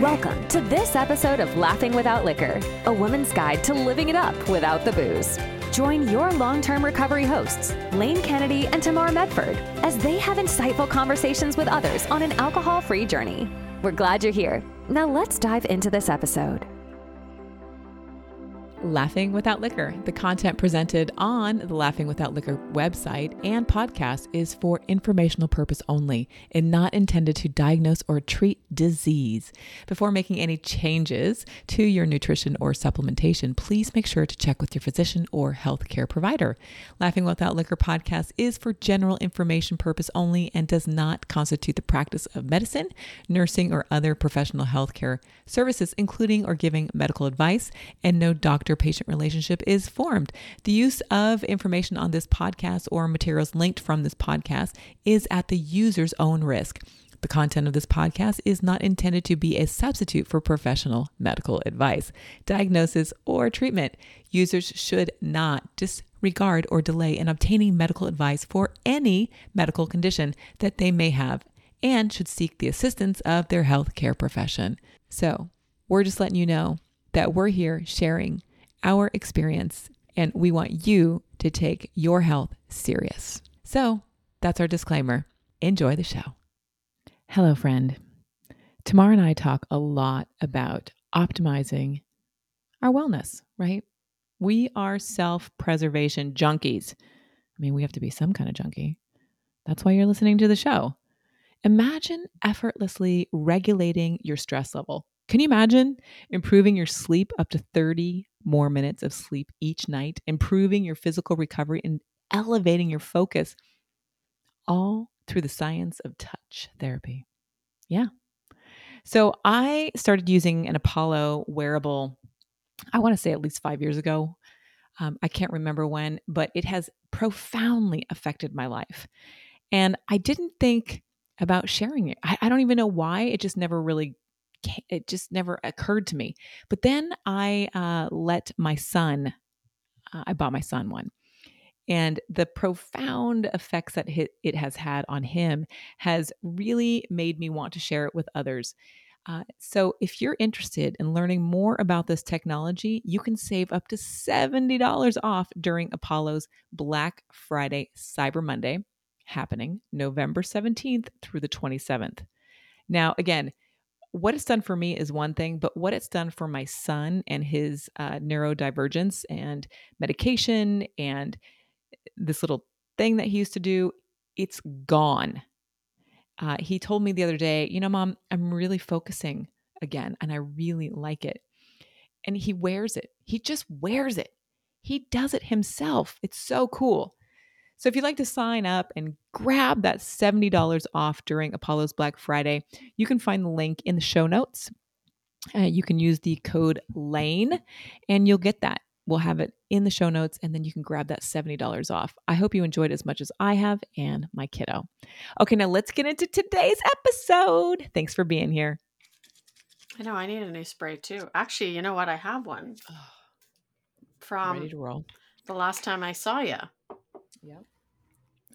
Welcome to this episode of Laughing Without Liquor, a woman's guide to living it up without the booze. Join your long term recovery hosts, Lane Kennedy and Tamar Medford, as they have insightful conversations with others on an alcohol free journey. We're glad you're here. Now let's dive into this episode. Laughing Without Liquor. The content presented on the Laughing Without Liquor website and podcast is for informational purpose only and not intended to diagnose or treat disease. Before making any changes to your nutrition or supplementation, please make sure to check with your physician or healthcare provider. Laughing Without Liquor podcast is for general information purpose only and does not constitute the practice of medicine, nursing, or other professional healthcare services, including or giving medical advice, and no doctor patient relationship is formed. The use of information on this podcast or materials linked from this podcast is at the user's own risk. The content of this podcast is not intended to be a substitute for professional medical advice, diagnosis, or treatment. Users should not disregard or delay in obtaining medical advice for any medical condition that they may have and should seek the assistance of their healthcare profession. So, we're just letting you know that we're here sharing our experience and we want you to take your health serious. So, that's our disclaimer. Enjoy the show. Hello, friend. Tamar and I talk a lot about optimizing our wellness, right? We are self preservation junkies. I mean, we have to be some kind of junkie. That's why you're listening to the show. Imagine effortlessly regulating your stress level. Can you imagine improving your sleep up to 30 more minutes of sleep each night, improving your physical recovery, and elevating your focus, all through the science of touch therapy? Yeah. So I started using an Apollo wearable, I want to say at least five years ago. Um, I can't remember when, but it has profoundly affected my life. And I didn't think about sharing it. I, I don't even know why. It just never really it just never occurred to me. But then I uh, let my son, uh, I bought my son one. And the profound effects that it has had on him has really made me want to share it with others. Uh, so, if you're interested in learning more about this technology, you can save up to $70 off during Apollo's Black Friday Cyber Monday happening November 17th through the 27th. Now, again, what it's done for me is one thing, but what it's done for my son and his uh, neurodivergence and medication and this little thing that he used to do, it's gone. Uh, he told me the other day, you know, mom, I'm really focusing again and I really like it. And he wears it. He just wears it. He does it himself. It's so cool. So if you'd like to sign up and grab that $70 off during Apollo's Black Friday, you can find the link in the show notes. Uh, you can use the code LANE and you'll get that. We'll have it in the show notes and then you can grab that $70 off. I hope you enjoyed as much as I have and my kiddo. Okay, now let's get into today's episode. Thanks for being here. I know I need a new spray too. Actually, you know what? I have one from ready to roll. The last time I saw you. Yep.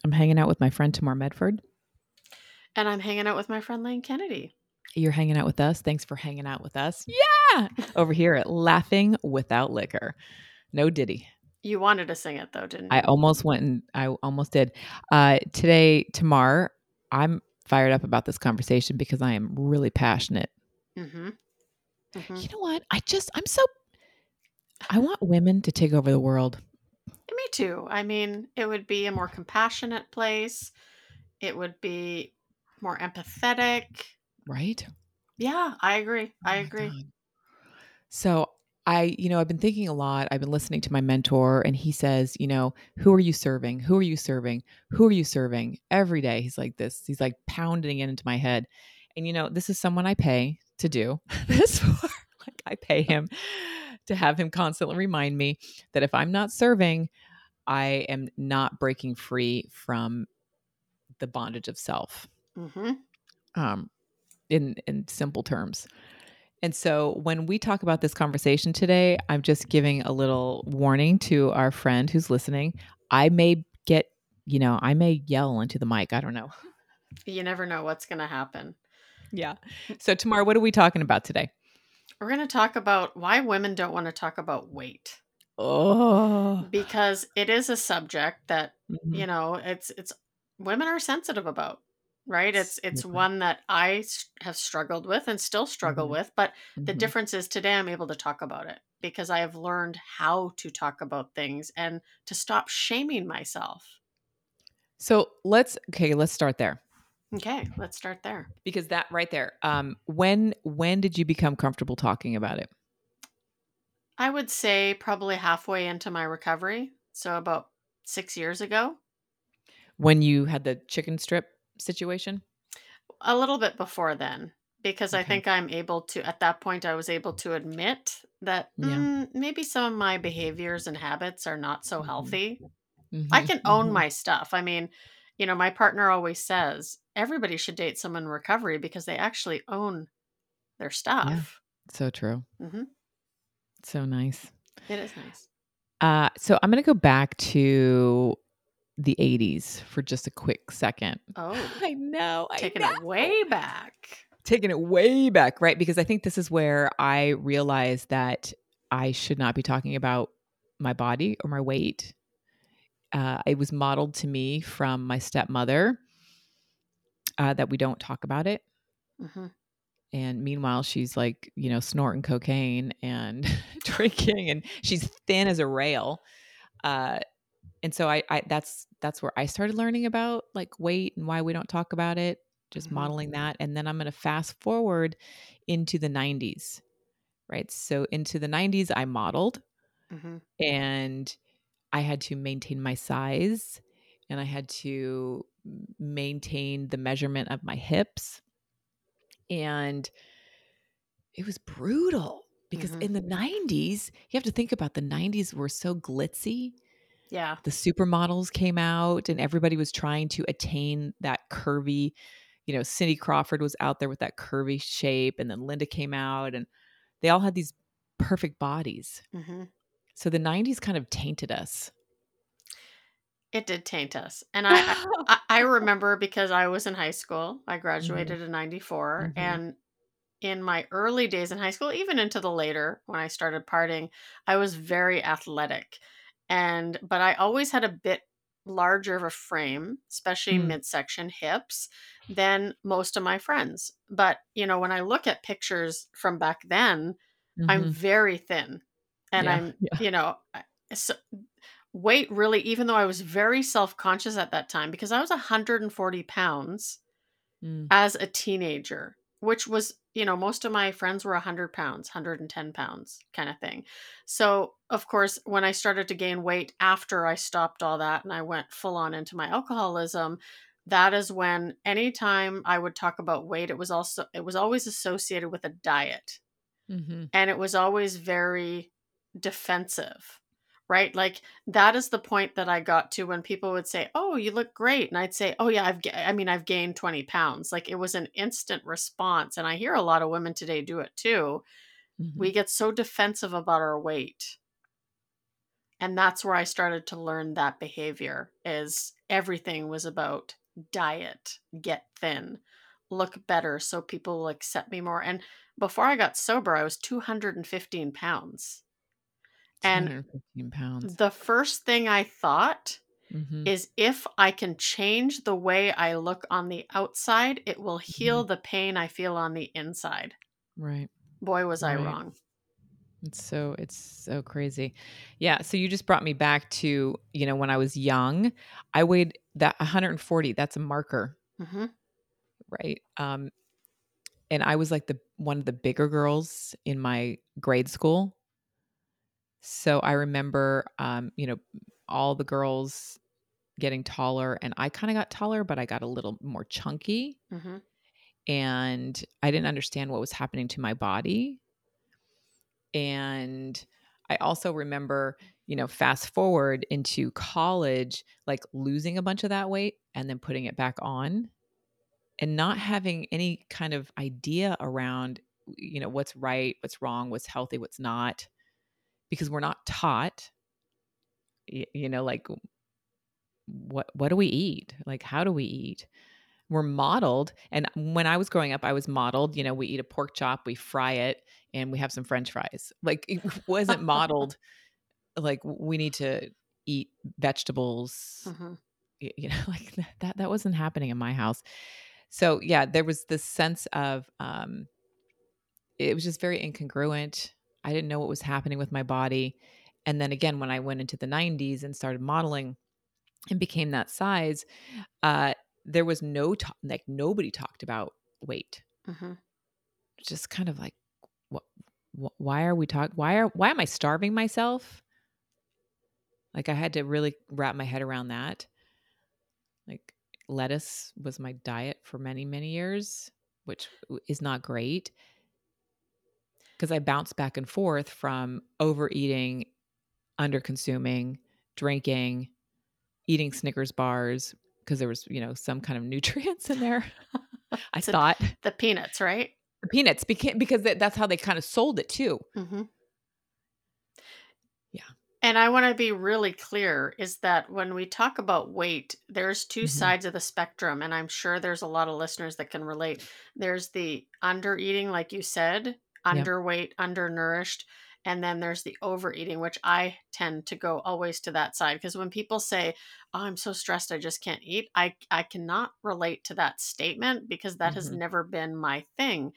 I'm hanging out with my friend Tamar Medford. And I'm hanging out with my friend Lane Kennedy. You're hanging out with us. Thanks for hanging out with us. Yeah. Over here at Laughing Without Liquor. No Diddy. You wanted to sing it though, didn't you? I almost went and I almost did. Uh, today, Tamar, I'm fired up about this conversation because I am really passionate. Mm-hmm. Mm-hmm. You know what? I just, I'm so, I want women to take over the world too. I mean, it would be a more compassionate place. It would be more empathetic. Right? Yeah, I agree. Oh I agree. God. So I, you know, I've been thinking a lot. I've been listening to my mentor, and he says, you know, who are you serving? Who are you serving? Who are you serving? Every day, he's like this. He's like pounding it into my head. And, you know, this is someone I pay to do this for. like, I pay him to have him constantly remind me that if I'm not serving, I am not breaking free from the bondage of self. Mm-hmm. Um, in in simple terms. And so when we talk about this conversation today, I'm just giving a little warning to our friend who's listening. I may get, you know, I may yell into the mic. I don't know. You never know what's going to happen. Yeah. So, Tamar, what are we talking about today? We're going to talk about why women don't want to talk about weight Oh, because it is a subject that, Mhm. you know, it's it's women are sensitive about, right? It's it's Super. one I have struggled with and still struggle Mhm. with, but the Mhm. difference is today I'm able to talk about it because I have learned how to talk about things and to stop shaming myself. So let's okay, let's start there Okay, let's start there. because that right there. Um, when when did you become comfortable talking about it? I would say probably halfway into my recovery, so about 6 years ago. When you had the chicken strip situation? A little bit before then, because I think I'm able to at that point, I was able to admit that, Yeah. mm, maybe some of my behaviors and habits are not so Mhm. healthy. I Mhm, can own mhm. my stuff. I mean, you know, my partner always says, "Everybody should date someone in recovery because they actually own their stuff." So true. Mhm. So nice. It is nice. Uh, so I'm going to go back to the 80s for just a quick second. Oh, I know. I taking know. it way back. taking it way back, right? Because I think this is where I realized that I should not be talking about my body or my weight. Uh, it was modeled to me from my stepmother uh, that we don't talk about it. Mhm. And meanwhile, she's like, you know, snorting cocaine and drinking, and she's thin as a rail. Uh, and so I, I, that's that's where I started learning about like weight and why we don't talk about it. Just Mhm. modeling that, and then I'm going to fast forward into the 90s, right? So into the 90s, I modeled, Mhm. and I had to maintain my size, and I had to maintain the measurement of my hips, and it was brutal because Mhm. in the 90s, you have to think about the 90s were so glitzy. Yeah. The supermodels came out and everybody was trying to attain that curvy, you know, Cindy Crawford was out there with that curvy shape and then Linda came out and they all had these perfect bodies. Mhm. So the 90s kind of tainted us. It did taint us. And I I I remember because I was in high school. I graduated in 94 Mhm. and in my early days in high school, even into the later when I started partying, I was very athletic. And but I always had a bit larger of a frame, especially Mm. midsection hips than most of my friends. But, you know, when I look at pictures from back then, I'm Mhm. very thin. And Yeah, I'm, yeah. you know, so weight really even though I was very self-conscious at that time because I was 140 pounds Mm. as a teenager, which was, you know, most of my friends were 100 pounds, 110 pounds kind of thing. So, of course, when I started to gain weight after I stopped all that and I went full on into my alcoholism, that is when anytime I would talk about weight, it was also, it was always associated with a diet Mhm. and it was always very defensive right? Like that is the point that i got to when people would say oh you look great and i'd say oh yeah i've ga- i mean i've gained 20 pounds. Like it was an instant response and i hear a lot of women today do it too. Mhm. we get so defensive about our weight. And that's where i started to learn that behavior is everything was about diet get thin look better so people will accept me more. And before i got sober i was 215 pounds and 215 pounds. The first thing i thought Mhm. is if i can change the way i look on the outside it will heal Mm-hmm. the pain i feel on the inside Right. boy was i wrong It's so it's so crazy. Yeah, so you just brought me back to, you know, when I was young, I weighed that 140, that's a marker, hmm right? Um and I was like the one of the bigger girls in my grade school. So I remember um, you know, all the girls getting taller and I kind of got taller, but I got a little more chunky hmm and I didn't understand what was happening to my body. And I also remember, you know, fast forward into college, like losing a bunch of that weight and then putting it back on and not having any kind of idea around, you know, what's right, what's wrong, what's healthy, what's not, because we're not taught, you know, like what what do we eat? Like how do we eat? we're modeled. And when I was growing up, I was modeled, you know, we eat a pork chop, we fry it, and we have some french fries. Like it wasn't modeled like we need to eat vegetables. Mm-hmm. You know, like that that wasn't happening in my house. So yeah, there was this sense of um it was just very incongruent. I didn't know what was happening with my body. And then again, when I went into the 90s and started modeling and became that size, uh, there was no talk, like nobody talked about weight. Mm-hmm. Just kind of like, what? Wh- why are we talking? Why are why am I starving myself? Like I had to really wrap my head around that. Like lettuce was my diet for many many years, which is not great because I bounced back and forth from overeating, under consuming, drinking, eating Snickers bars because there was, you know, some kind of nutrients in there. I So thought The peanuts, right? the peanuts because that's how they kind of sold it too. Mm-hmm. Yeah. And I want to be really clear is that when we talk about weight, there's 2 Mhm. sides of the spectrum. And I'm sure there's a lot of listeners that can relate. There's the under eating, like you said, underweight, undernourished. And then there's the overeating, which I tend to go always to that side. Because when people say, Oh, I'm so stressed, I just can't eat, I, I cannot relate to that statement because that has Mhm. never been my thing.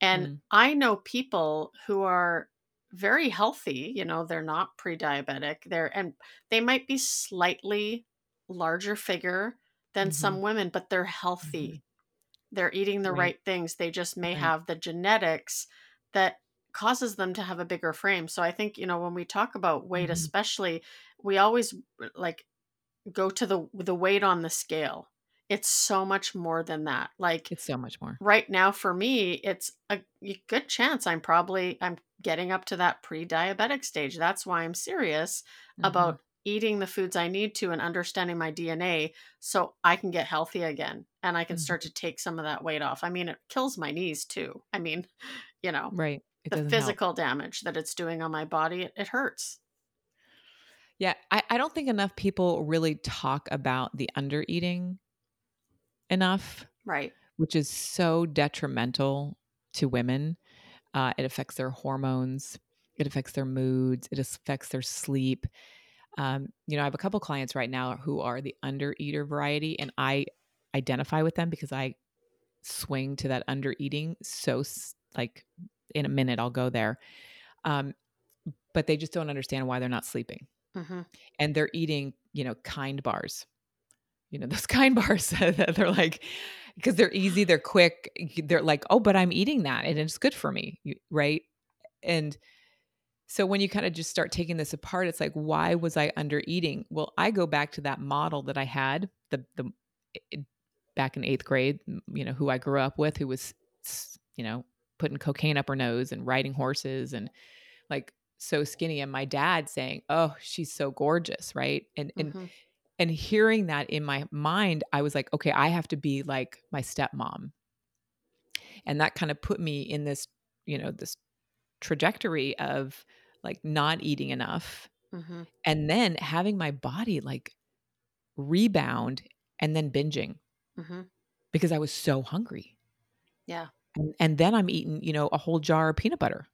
And Mm. I know people who are very healthy, you know, they're not pre-diabetic. They're and they might be slightly larger figure than Mhm. some women, but they're healthy. They're eating the Right. right things. They just may Right. have the genetics that causes them to have a bigger frame. So I think, you know, when we talk about weight Mhm. especially, we always like go to the the weight on the scale. It's so much more than that. Like It's so much more. right now for me it's a good chance i'm probably i'm getting up to that pre-diabetic stage that's why i'm serious Mhm. about eating the foods i need to and understanding my dna so i can get healthy again and i can Mhm. start to take some of that weight off i mean it kills my knees too i mean you know right. It the doesn't help. physical damage that it's doing on my body it, it hurts Yeah, I, I don't think enough people really talk about the under eating enough, right which is so detrimental to women. Uh, it affects their hormones, it affects their moods, it affects their sleep. Um, you know, I have a couple clients right now who are the under eater variety, and I identify with them because I swing to that under eating. So, like, in a minute, I'll go there. Um, but they just don't understand why they're not sleeping hmm and they're eating, you know, kind bars. You know, those kind bars that they're like, because they're easy, they're quick. They're like, oh, but I'm eating that and it's good for me. Right. And so when you kind of just start taking this apart, it's like, why was I under eating? Well, I go back to that model that I had the, the, it- back in eighth grade, you know, who I grew up with, who was, you know, putting cocaine up her nose and riding horses and like so skinny. And my dad saying, oh, she's so gorgeous. Right. And, and, hmm and hearing that in my mind i was like okay i have to be like my stepmom and that kind of put me in this you know this trajectory of like not eating enough hmm and then having my body like rebound and then binging hmm because i was so hungry yeah and, and then i'm eating you know a whole jar of peanut butter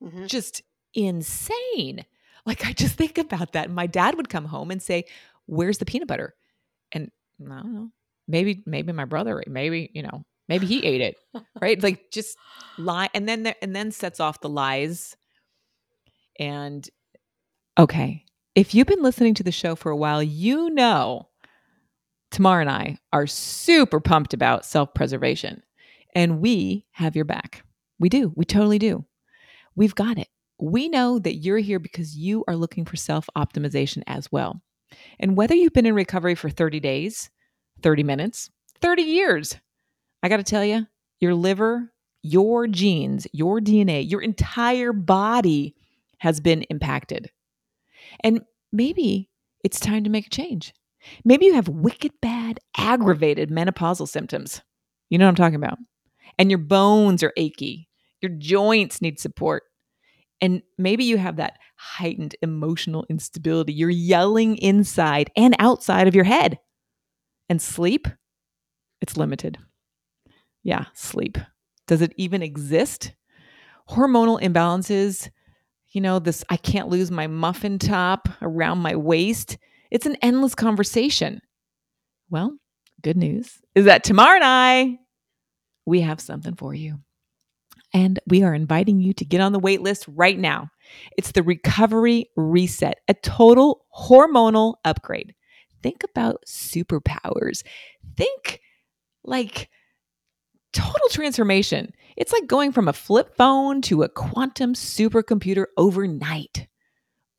hmm just insane. Like I just think about that. My dad would come home and say, "Where's the peanut butter?" And I don't know. Maybe maybe my brother, maybe, you know, maybe he ate it. Right? Like just lie and then the, and then sets off the lies. And okay, if you've been listening to the show for a while, you know Tamar and I are super pumped about self-preservation. And we have your back. We do. We totally do. We've got it. We know that you're here because you are looking for self optimization as well. And whether you've been in recovery for 30 days, 30 minutes, 30 years, I got to tell you, your liver, your genes, your DNA, your entire body has been impacted. And maybe it's time to make a change. Maybe you have wicked bad, aggravated menopausal symptoms. You know what I'm talking about? And your bones are achy, your joints need support. And maybe you have that heightened emotional instability. You're yelling inside and outside of your head. And sleep? It's limited. Yeah, sleep. Does it even exist? Hormonal imbalances, you know, this I can't lose my muffin top around my waist. It's an endless conversation. Well, good news is that Tamar and I, we have something for you. And we are inviting you to get on the wait list right now. It's the Recovery Reset, a total hormonal upgrade. Think about superpowers. Think like total transformation. It's like going from a flip phone to a quantum supercomputer overnight.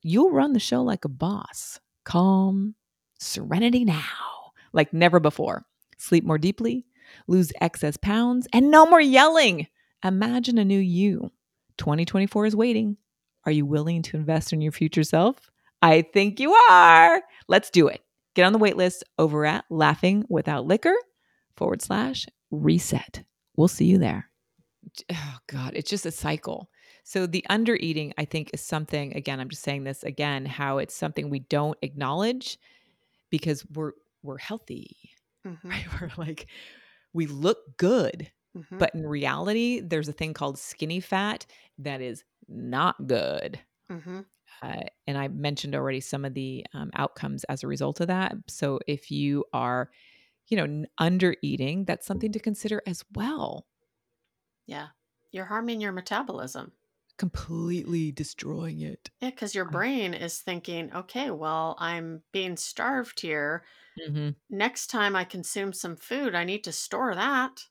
You'll run the show like a boss, calm, serenity now, like never before. Sleep more deeply, lose excess pounds, and no more yelling. Imagine a new you. 2024 is waiting. Are you willing to invest in your future self? I think you are. Let's do it. Get on the wait list over at Laughing Without Liquor forward slash reset. We'll see you there. Oh, God, it's just a cycle. So, the under eating, I think, is something, again, I'm just saying this again, how it's something we don't acknowledge because we're we're healthy, Mhm. right? We're like, we look good. Mhm. But in reality, there's a thing called skinny fat that is not good. Mhm. Uh, and I mentioned already some of the um, outcomes as a result of that. So if you are, you know, under eating, that's something to consider as well. Yeah. You're harming your metabolism. Completely destroying it. Yeah, because your brain is thinking, okay, well, I'm being starved here. Mm-hmm. Next time I consume some food, I need to store that.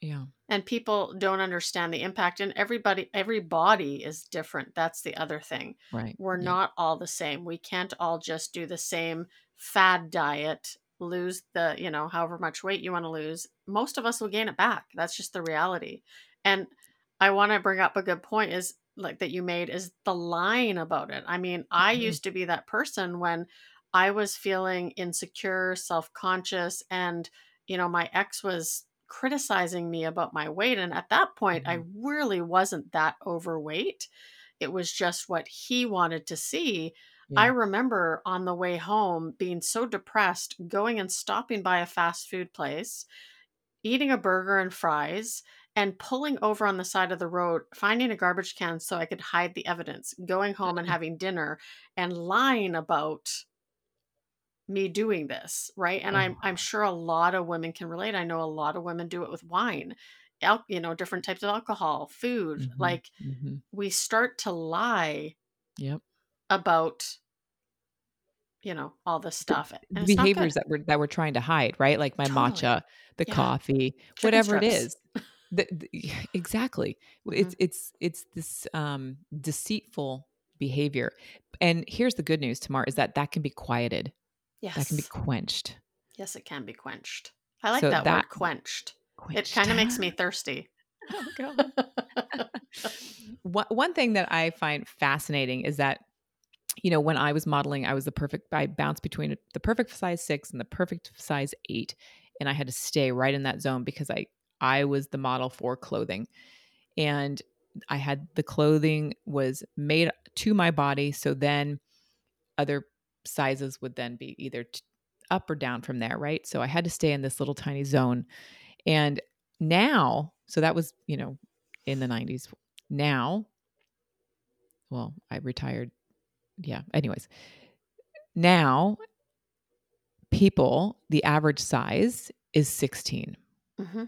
Yeah. And people don't understand the impact. And everybody, every body is different. That's the other thing. Right. We're Yeah. not all the same. We can't all just do the same fad diet, lose the, you know, however much weight you want to lose. Most of us will gain it back. That's just the reality. And I want to bring up a good point is like that you made is the lying about it. I mean, I Mhm. used to be that person when I was feeling insecure, self-conscious and you know, my ex was criticizing me about my weight and at that point I really wasn't that overweight. It was just what he wanted to see. I remember on the way home being so depressed, going and stopping by a fast food place, eating a burger and fries, and pulling over on the side of the road, finding a garbage can so I could hide the evidence, going home and having dinner and lying about me doing this, right? And I'm I'm Oh. sure a lot of women can relate. I know a lot of women do it with wine, al- you know, different types of alcohol, food. Mhm. Like Mhm. we start to lie Yep. About you know all this stuff and The behaviors that we're that we're trying to hide, right? Like my totally matcha, the yeah coffee, chicken whatever it strips is. The, the- exactly. hmm It's it's it's this um deceitful behavior. And here's the good news, Tamar, is that that can be quieted. Yes that can be quenched. yes it can be quenched i like So that that word quenched it kind of makes me thirsty oh god. one, one thing that I find fascinating is that, you know, when I was modeling, I was the perfect, I bounced between the perfect size six and the perfect size eight. And I had to stay right in that zone because I, I was the model for clothing. And I had the clothing was made to my body. So then other sizes would then be either t- up or down from there. Right. So I had to stay in this little tiny zone. And now, so that was, you know, in the 90s. Now, well, I retired. Yeah. Anyways, now people, the average size is 16. hmm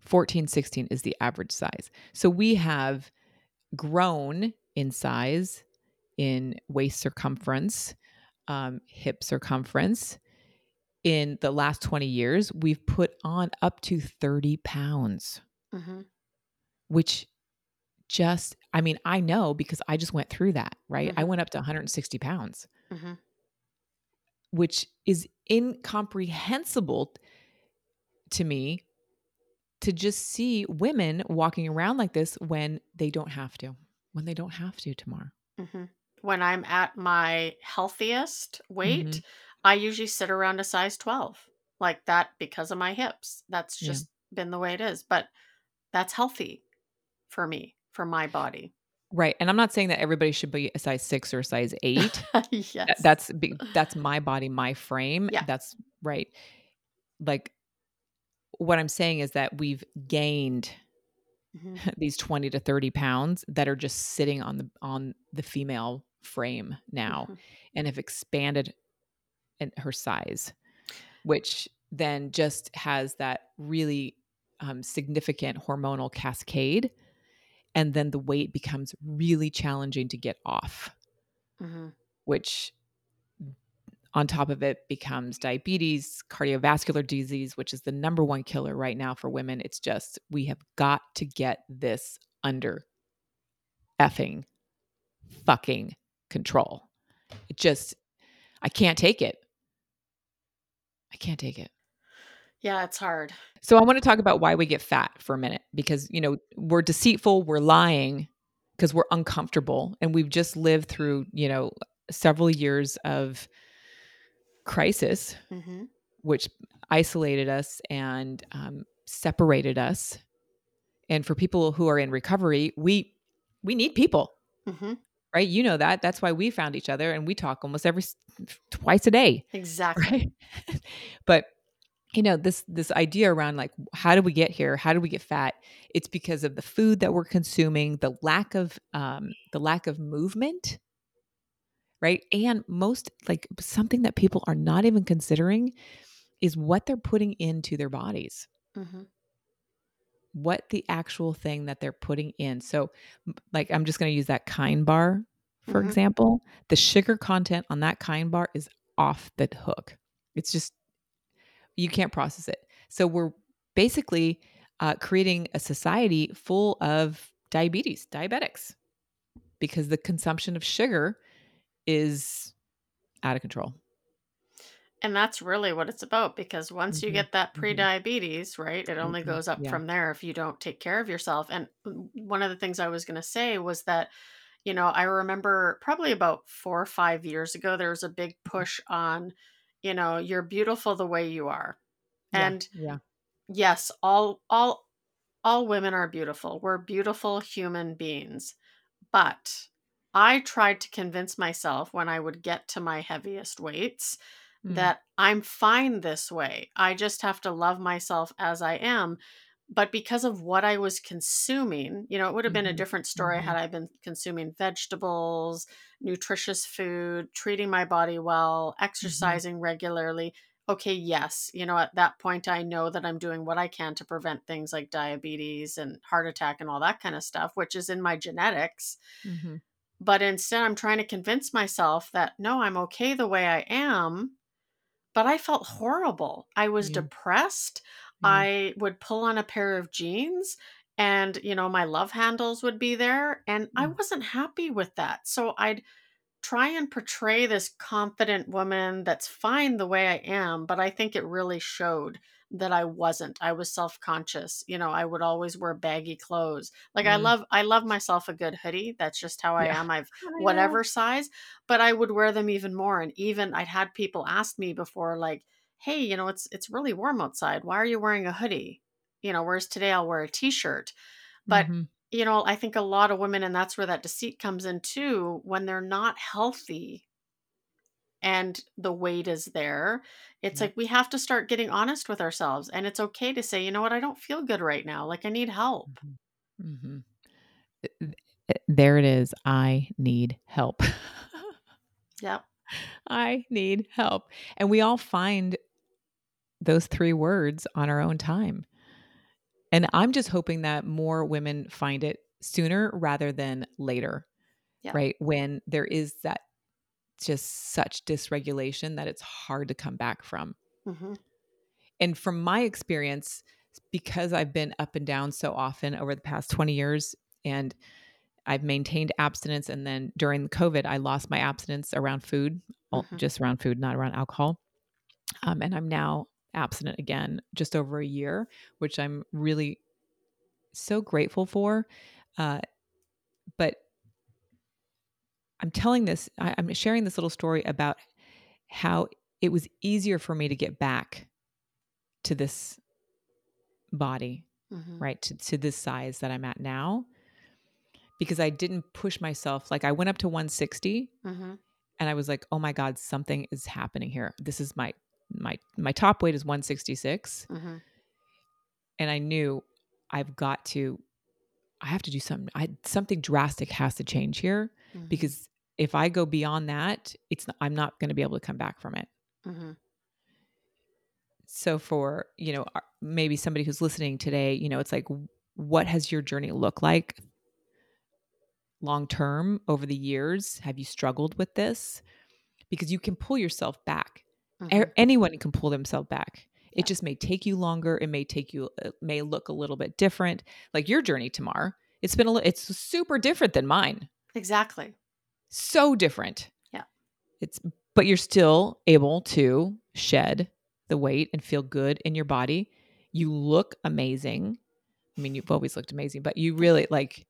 14, 16 is the average size. So we have grown in size, in waist circumference, um, hip circumference. In the last 20 years, we've put on up to 30 pounds. hmm which just i mean i know because i just went through that right? I Mhm. went up to 160 pounds. Hmm which is incomprehensible to me to just see women walking around like this when they don't have to when they don't have to tomorrow. Hmm when i'm at my healthiest weight Mhm. i usually sit around a size 12 like that because of my hips. That's Yeah. just been the way it is but that's healthy for me for my body right and i'm not saying that everybody should be a size six or a size eight yes That- that's that's my body my frame Yeah. that's right like what I'm saying is that we've gained Mhm. these 20 to 30 pounds that are just sitting on the on the female frame now Mhm. and have expanded in her size which then just has that really um, significant hormonal cascade and then the weight becomes really challenging to get off Mhm. which on top of it becomes diabetes, cardiovascular disease, which is the number one killer right now for women. It's just, we have got to get this under effing fucking control. It just, I can't take it. I can't take it. Yeah, it's hard. So I want to talk about why we get fat for a minute because, you know, we're deceitful, we're lying because we're uncomfortable and we've just lived through, you know, several years of crisis hmm which isolated us and um, separated us. And for people who are in recovery, we we need people, hmm right? You know that. That's why we found each other, and we talk almost every twice a day, Exactly. right? but you know this this idea around like how do we get here? How do we get fat? It's because of the food that we're consuming, the lack of um, the lack of movement, right? And most like something that people are not even considering is what they're putting into their bodies hmm what the actual thing that they're putting in. So, like, I'm just going to use that kind bar, for Mhm. example. The sugar content on that kind bar is off the hook. It's just, you can't process it. So, we're basically uh, creating a society full of diabetes, diabetics, because the consumption of sugar is out of control. And that's really what it's about because once you Mhm, get that mhm. pre-diabetes, right, it only Mhm, goes up yeah. from there if you don't take care of yourself. And one of the things I was going to say was that, you know, I remember probably about four or five years ago, there was a big push on, you know, you're beautiful the way you are. Yeah, And yeah. yes, all all all women are beautiful. We're beautiful human beings. But I tried to convince myself when I would get to my heaviest weights Mm, that I'm fine this way. I just have to love myself as I am. But because of what I was consuming, you know, it would have been a Mhm, different story had I been consuming vegetables, nutritious food, treating my body well, exercising regularly. Okay, yes, you know, at that point, I know that I'm doing what I can to prevent things like diabetes and heart attack and all that kind of stuff, which is in my genetics. Mhm. But instead, I'm trying to convince myself that no, I'm okay the way I am but I felt horrible. I was Yeah. depressed. Yeah. I would pull on a pair of jeans and, you know, my love handles would be there. And I Mm. wasn't happy with that. So I'd try and portray this confident woman that's fine the way I am. But I think it really showed that I wasn't. I was self conscious. You know, I would always wear baggy clothes. Like I Mm. love, I love myself a good hoodie. That's just how I Yeah. am. I've I whatever size, but I would wear them even more. And even I'd had people ask me before, like, "Hey, you know, it's it's really warm outside. Why are you wearing a hoodie?" You know, whereas today I'll wear a t-shirt. But Mhm. you know, I think a lot of women, and that's where that deceit comes in too, when they're not healthy and the weight is there. It's Yeah. like we have to start getting honest with ourselves. And it's okay to say, you know what, I don't feel good right now. Like I need help. Mhm. Th- th- There it is. I need help. Yep. I need help. And we all find those three words on our own time. And I'm just hoping that more women find it sooner rather than later, Yeah. right? When there is that just such dysregulation that it's hard to come back from. hmm And from my experience, because I've been up and down so often over the past 20 years and I've maintained abstinence. And then during COVID, I lost my abstinence around food, Mhm. just around food, not around alcohol. Um, and I'm now abstinent again, just over a year, which I'm really so grateful for. Uh, but I'm telling this, I, I'm sharing this little story about how it was easier for me to get back to this body, hmm right? To, to this size that I'm at now because I didn't push myself. Like I went up to 160 hmm and I was like, "Oh my god, something is happening here. This is my my my top weight is 166 hmm and I knew I've got to I have to do something I something drastic has to change here Mhm. because if I go beyond that, it's not, I'm not going to be able to come back from it. Mhm. So for, you know, maybe somebody who's listening today, you know, it's like what has your journey looked like long term over the years? Have you struggled with this? Because you can pull yourself back. Mhm. A- Anyone can pull themselves back. Yeah. It just may take you longer. It may take you, it may look a little bit different. Like your journey, Tamar, it's been a, li- it's super different than mine. Exactly. So different. Yeah. It's, but you're still able to shed the weight and feel good in your body. You look amazing. I mean, you've always looked amazing, but you really like,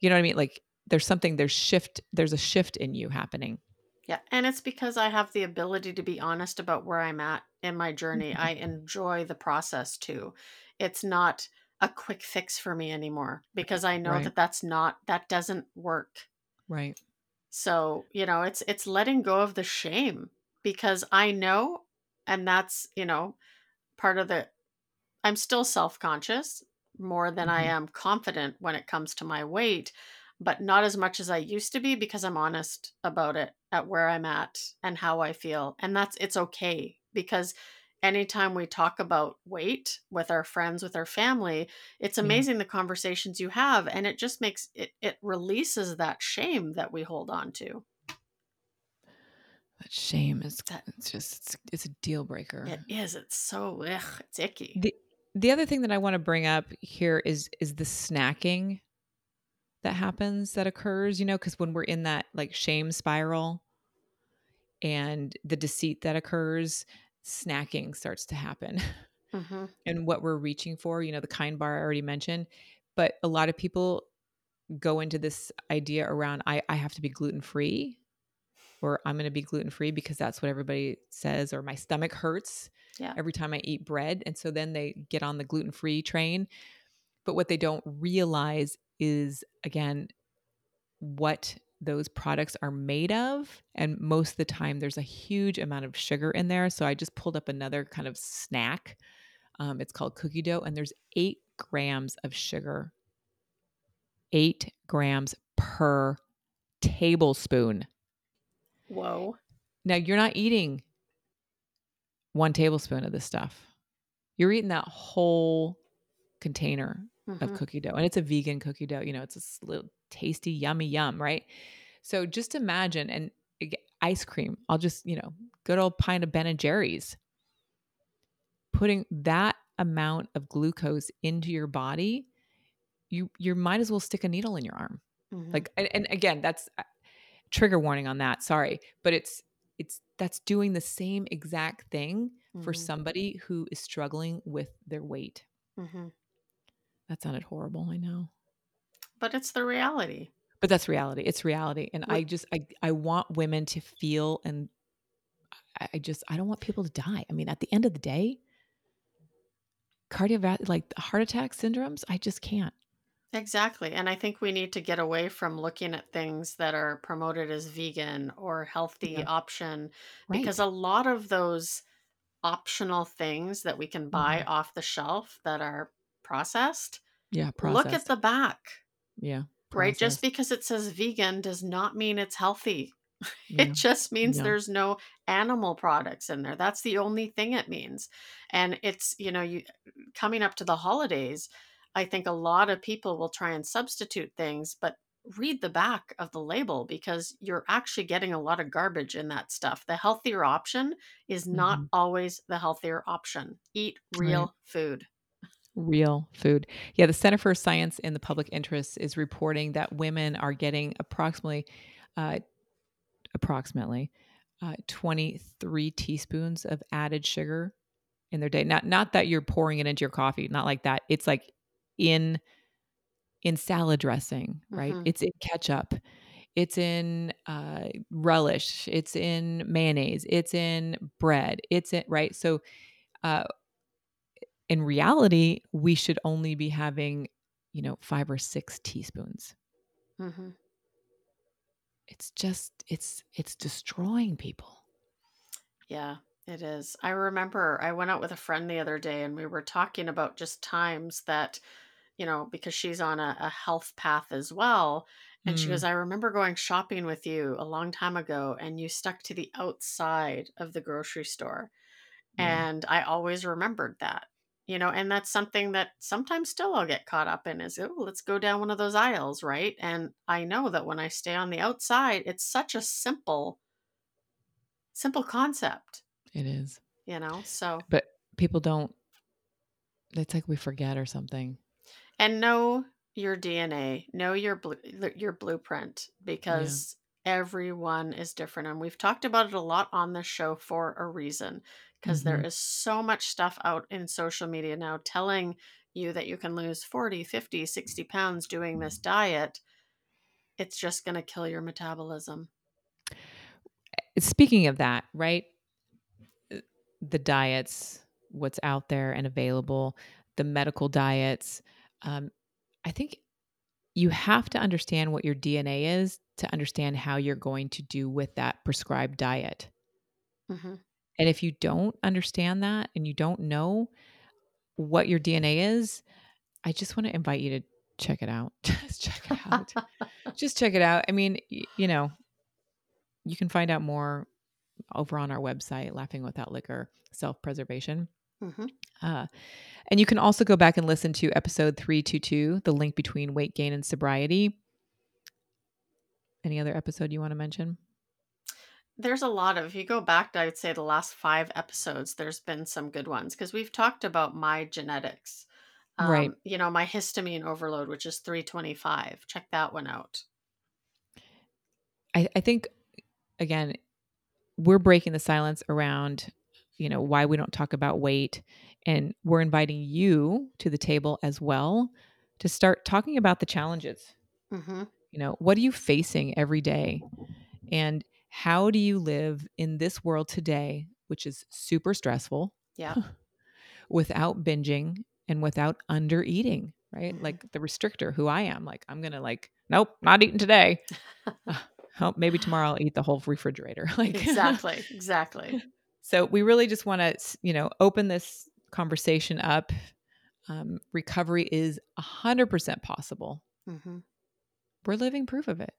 you know what I mean? Like there's something, there's shift, there's a shift in you happening. Yeah. And it's because I have the ability to be honest about where I'm at in my journey. I enjoy the process too. It's not a quick fix for me anymore because I know Right. that that's not, that doesn't work. Right. So, you know, it's it's letting go of the shame because I know and that's, you know, part of the I'm still self-conscious more than I Mhm. am confident when it comes to my weight, but not as much as I used to be because I'm honest about it at where I'm at and how I feel. And that's it's okay because anytime we talk about weight with our friends, with our family, it's Yeah. amazing the conversations you have and it just makes it it releases that shame that we hold on to. That shame is, That- it's just, it's, it's a deal breaker. It is. It's so ugh, it's icky. the the other thing that I want to bring up here is is the snacking that happens that occurs, you know, because when we're in that like shame spiral and the deceit that occurs, snacking starts to happen. hmm and what we're reaching for, you know, the kind bar I already mentioned. But a lot of people go into this idea around I, I have to be gluten free or I'm going to be gluten free because that's what everybody says, or my stomach hurts Yeah. every time I eat bread. And so then they get on the gluten free train. But what they don't realize is, again, what those products are made of. And most of the time, there's a huge amount of sugar in there. So I just pulled up another kind of snack. Um, it's called cookie dough, and there's eight grams of sugar, eight grams per tablespoon. Whoa. Now, you're not eating one tablespoon of this stuff. You're eating that whole container of Mhm. cookie dough. And it's a vegan cookie dough. You know, it's this little tasty, yummy, yum, right? So just imagine, and ice cream, I'll just, you know, good old pint of Ben and Jerry's. Putting that amount of glucose into your body, you you might as well stick a needle in your arm. Mhm. Like, and, and again, that's uh, trigger warning on that. Sorry, but it's it's that's doing the same exact thing for Mhm. somebody who is struggling with their weight. Mhm. That sounded horrible. I know. But it's the reality. but that's reality it's reality and i just i i want women to feel and I, I just i don't want people to die i mean at the end of the day cardiovascular like heart attack syndromes i just can't Exactly. And I think we need to get away from looking at things that are promoted as vegan or healthy Yeah. option right because a lot of those optional things that we can buy Mm-hmm. off the shelf that are processed, yeah processed. look at the back. yeah Right? Just because it says vegan does not mean it's healthy. Yeah. It just means No. there's no animal products in there. That's the only thing it means. And it's, you know, you coming up to the holidays, I think a lot of people will try and substitute things, but read the back of the label because you're actually getting a lot of garbage in that stuff. The healthier option is not Mhm. always the healthier option. Eat real Right. food. Real food. Yeah the center for science in the public interest is reporting that women are getting approximately uh approximately uh 23 teaspoons of added sugar in their day. Not not that you're pouring it into your coffee not like that. It's like in in salad dressing right? Mhm. it's in ketchup. It's in uh relish. It's in mayonnaise. It's in bread. It's in right? So uh in reality we should only be having you know 5 or 6 teaspoons hmm it's just it's it's destroying people Yeah. It is. I remember I went out with a friend the other day and we were talking about just times that, you know, because she's on a, a health path as well. And she goes, Mm, I remember going shopping with you a long time ago and you stuck to the outside of the grocery store. yeah. And I always remembered that, you know, and that's something that sometimes still I'll get caught up in is, oh, let's go down one of those aisles, right? And I know that when I stay on the outside, it's such a simple, simple concept, It is. you know? So, But people don't, it's like we forget or something. and know your DNA, know your blue, your blueprint because everyone is different. And we've talked about it a lot on this show for a reason because there hmm is so much stuff out in social media now telling you that you can lose 40, 50, 60 pounds doing this diet. It's just going to kill your metabolism. Speaking of that, right? uh, The diets, what's out there and available, the medical diets. Um, I think you have to understand what your DNA is to understand how you're going to do with that prescribed diet. hmm And if you don't understand that and you don't know what your DNA is, I just want to invite you to check it out. Just check it out. just check it out. I mean, y- you know, you can find out more over on our website, Laughing Without Liquor Self Preservation. hmm Uh, and you can also go back and listen to episode 322, the link between weight gain and sobriety. Any other episode you want to mention? There's a lot of, if you go back to, I would say, the last five episodes, there's been some good ones because we've talked about my genetics. Right. Um, you know, my histamine overload, which is 325. Check that one out. I, I think, again, we're breaking the silence around, you know, why we don't talk about weight. And we're inviting you to the table as well to start talking about the challenges. hmm You know, what are you facing every day? And how do you live in this world today, which is super stressful, Yeah. without binging and without under eating, right? Mhm. Like the restrictor, who I am. Like, I'm going to, like, nope, not eating today. Uh, oh, maybe tomorrow I'll eat the whole refrigerator. like, exactly. Exactly. so we really just want to, you know, open this conversation up. Um, recovery is 100% possible. hmm We're living proof of it.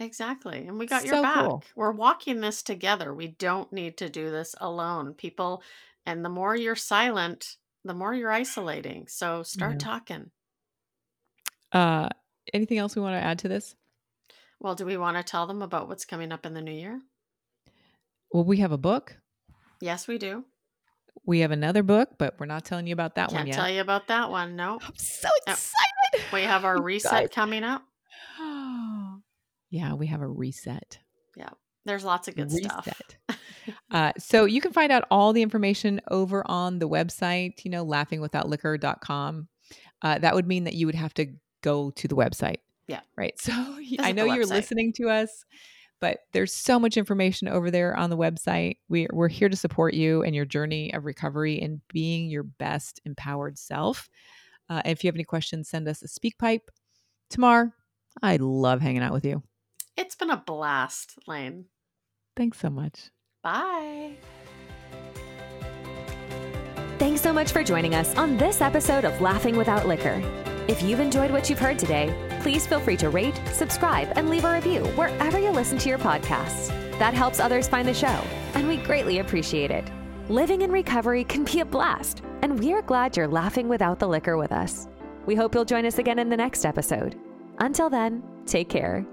Exactly. And we got your back. cool. We're walking this together. We don't need to do this alone. People, and the more you're silent, the more you're isolating. So start Yeah. talking. Uh, anything else we want to add to this? Well, do we want to tell them about what's coming up in the new year? Well, we have a book. Yes, we do. We have another book, but we're not telling you about that one yet. Can't tell you about that one. No. I'm so excited. We have our reset guys. coming up. yeah, we have a reset. Yeah. There's lots of good stuff. Uh, so you can find out all the information over on the website, you know, laughingwithoutliquor.com. Uh, that would mean that you would have to go to the website. Yeah. Right. So y- I Visit know you're listening to us, but there's so much information over there on the website. We, we're here to support you and your journey of recovery and being your best empowered self. Uh, if you have any questions, send us a SpeakPipe. Tamar, I love hanging out with you. It's been a blast, Lane. Thanks so much. Bye. Thanks so much for joining us on this episode of Laughing Without Liquor. If you've enjoyed what you've heard today, please feel free to rate, subscribe, and leave a review wherever you listen to your podcasts. That helps others find the show, and we greatly appreciate it. Living in recovery can be a blast, and we are glad you're laughing without the liquor with us. We hope you'll join us again in the next episode. Until then, take care.